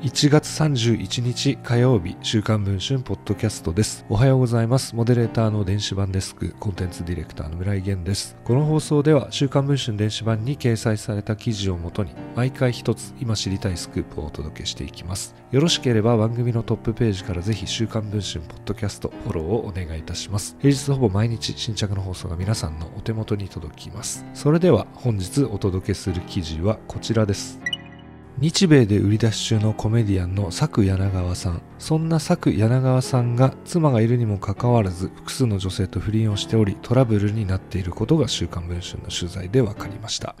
1月31日火曜日週刊文春ポッドキャストです。おはようございます。モデレーターの電子版デスクコンテンツディレクターの村井源です。この放送では週刊文春電子版に掲載された記事をもとに毎回一つ今知りたいスクープをお届けしていきます。よろしければ番組のトップページからぜひ週刊文春ポッドキャストフォローをお願いいたします。平日ほぼ毎日新着の放送が皆さんのお手元に届きます。それでは本日お届けする記事はこちらです。日米で売り出し中のコメディアンの佐久柳川さん。そんな佐久柳川さんが妻がいるにもかかわらず複数の女性と不倫をしておりトラブルになっていることが週刊文春の取材で分かりました。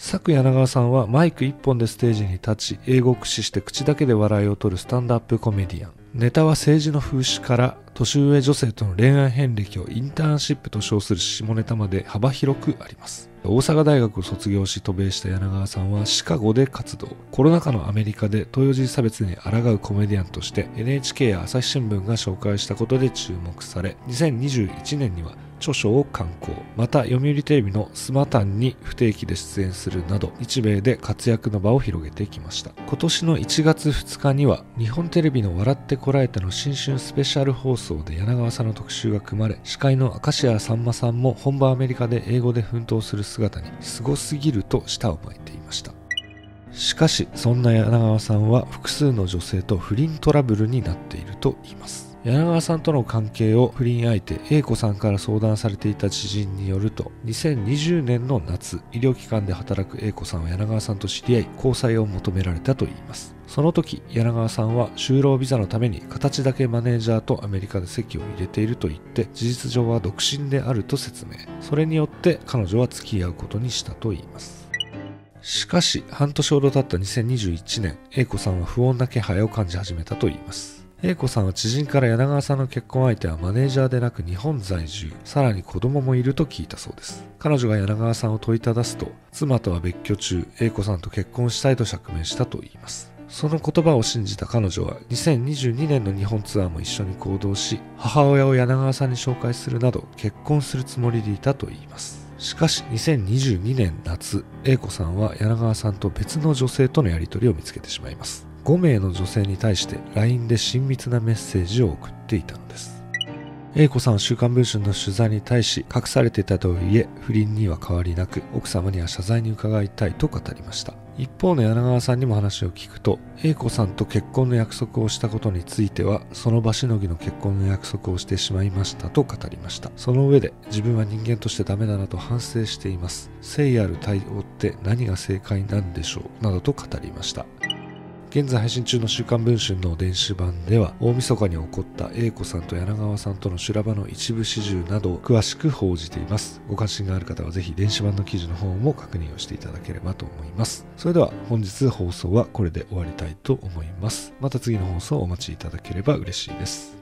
佐久柳川さんはマイク一本でステージに立ち英語を駆使して口だけで笑いを取るスタンドアップコメディアン。ネタは政治の風刺から年上女性との恋愛遍歴をインターンシップと称する下ネタまで幅広くあります。大阪大学を卒業し渡米した柳川さんはシカゴで活動。コロナ禍のアメリカで東洋人差別に抗うコメディアンとして NHK や朝日新聞が紹介したことで注目され2021年には著書を刊行。また読売テレビのスマタンに不定期で出演するなど日米で活躍の場を広げてきました。今年の1月2日には日本テレビの笑ってこらえたの新春スペシャル放送で柳川さんの特集が組まれ司会の明石家さんまさんも本場アメリカで英語で奮闘する姿にすごすぎると舌を巻いていました。しかしそんな柳川さんは複数の女性と不倫トラブルになっていると言います。柳川さんとの関係を不倫相手 A 子さんから相談されていた知人によると2020年の夏医療機関で働く A 子さんは柳川さんと知り合い交際を求められたといいます。その時柳川さんは就労ビザのために形だけマネージャーとアメリカで籍を入れていると言って事実上は独身であると説明。それによって彼女は付き合うことにしたといいます。しかし半年ほど経った2021年 A 子さんは不穏な気配を感じ始めたといいます。A 子さんは知人から柳川さんの結婚相手はマネージャーでなく日本在住。さらに子供もいると聞いたそうです。彼女が柳川さんを問いただすと妻とは別居中 A 子さんと結婚したいと釈明したと言います。その言葉を信じた彼女は2022年の日本ツアーも一緒に行動し母親を柳川さんに紹介するなど結婚するつもりでいたと言います。しかし2022年夏 A 子さんは柳川さんと別の女性とのやり取りを見つけてしまいます。5名の女性に対して LINE で親密なメッセージを送っていたのです。A 子さんは週刊文春の取材に対し隠されていたとはいえ不倫には変わりなく奥様には謝罪に伺いたいと語りました。一方の柳川さんにも話を聞くと A 子さんと結婚の約束をしたことについてはその場しのぎの結婚の約束をしてしまいましたと語りました。その上で自分は人間としてダメだなと反省しています。誠意ある対応って何が正解なんでしょう？などと語りました。現在配信中の週刊文春の電子版では大晦日に起こった A 子さんと柳川さんとの修羅場の一部始終などを詳しく報じています。ご関心がある方はぜひ電子版の記事の方も確認をしていただければと思います。それでは本日放送はこれで終わりたいと思います。また次の放送をお待ちいただければ嬉しいです。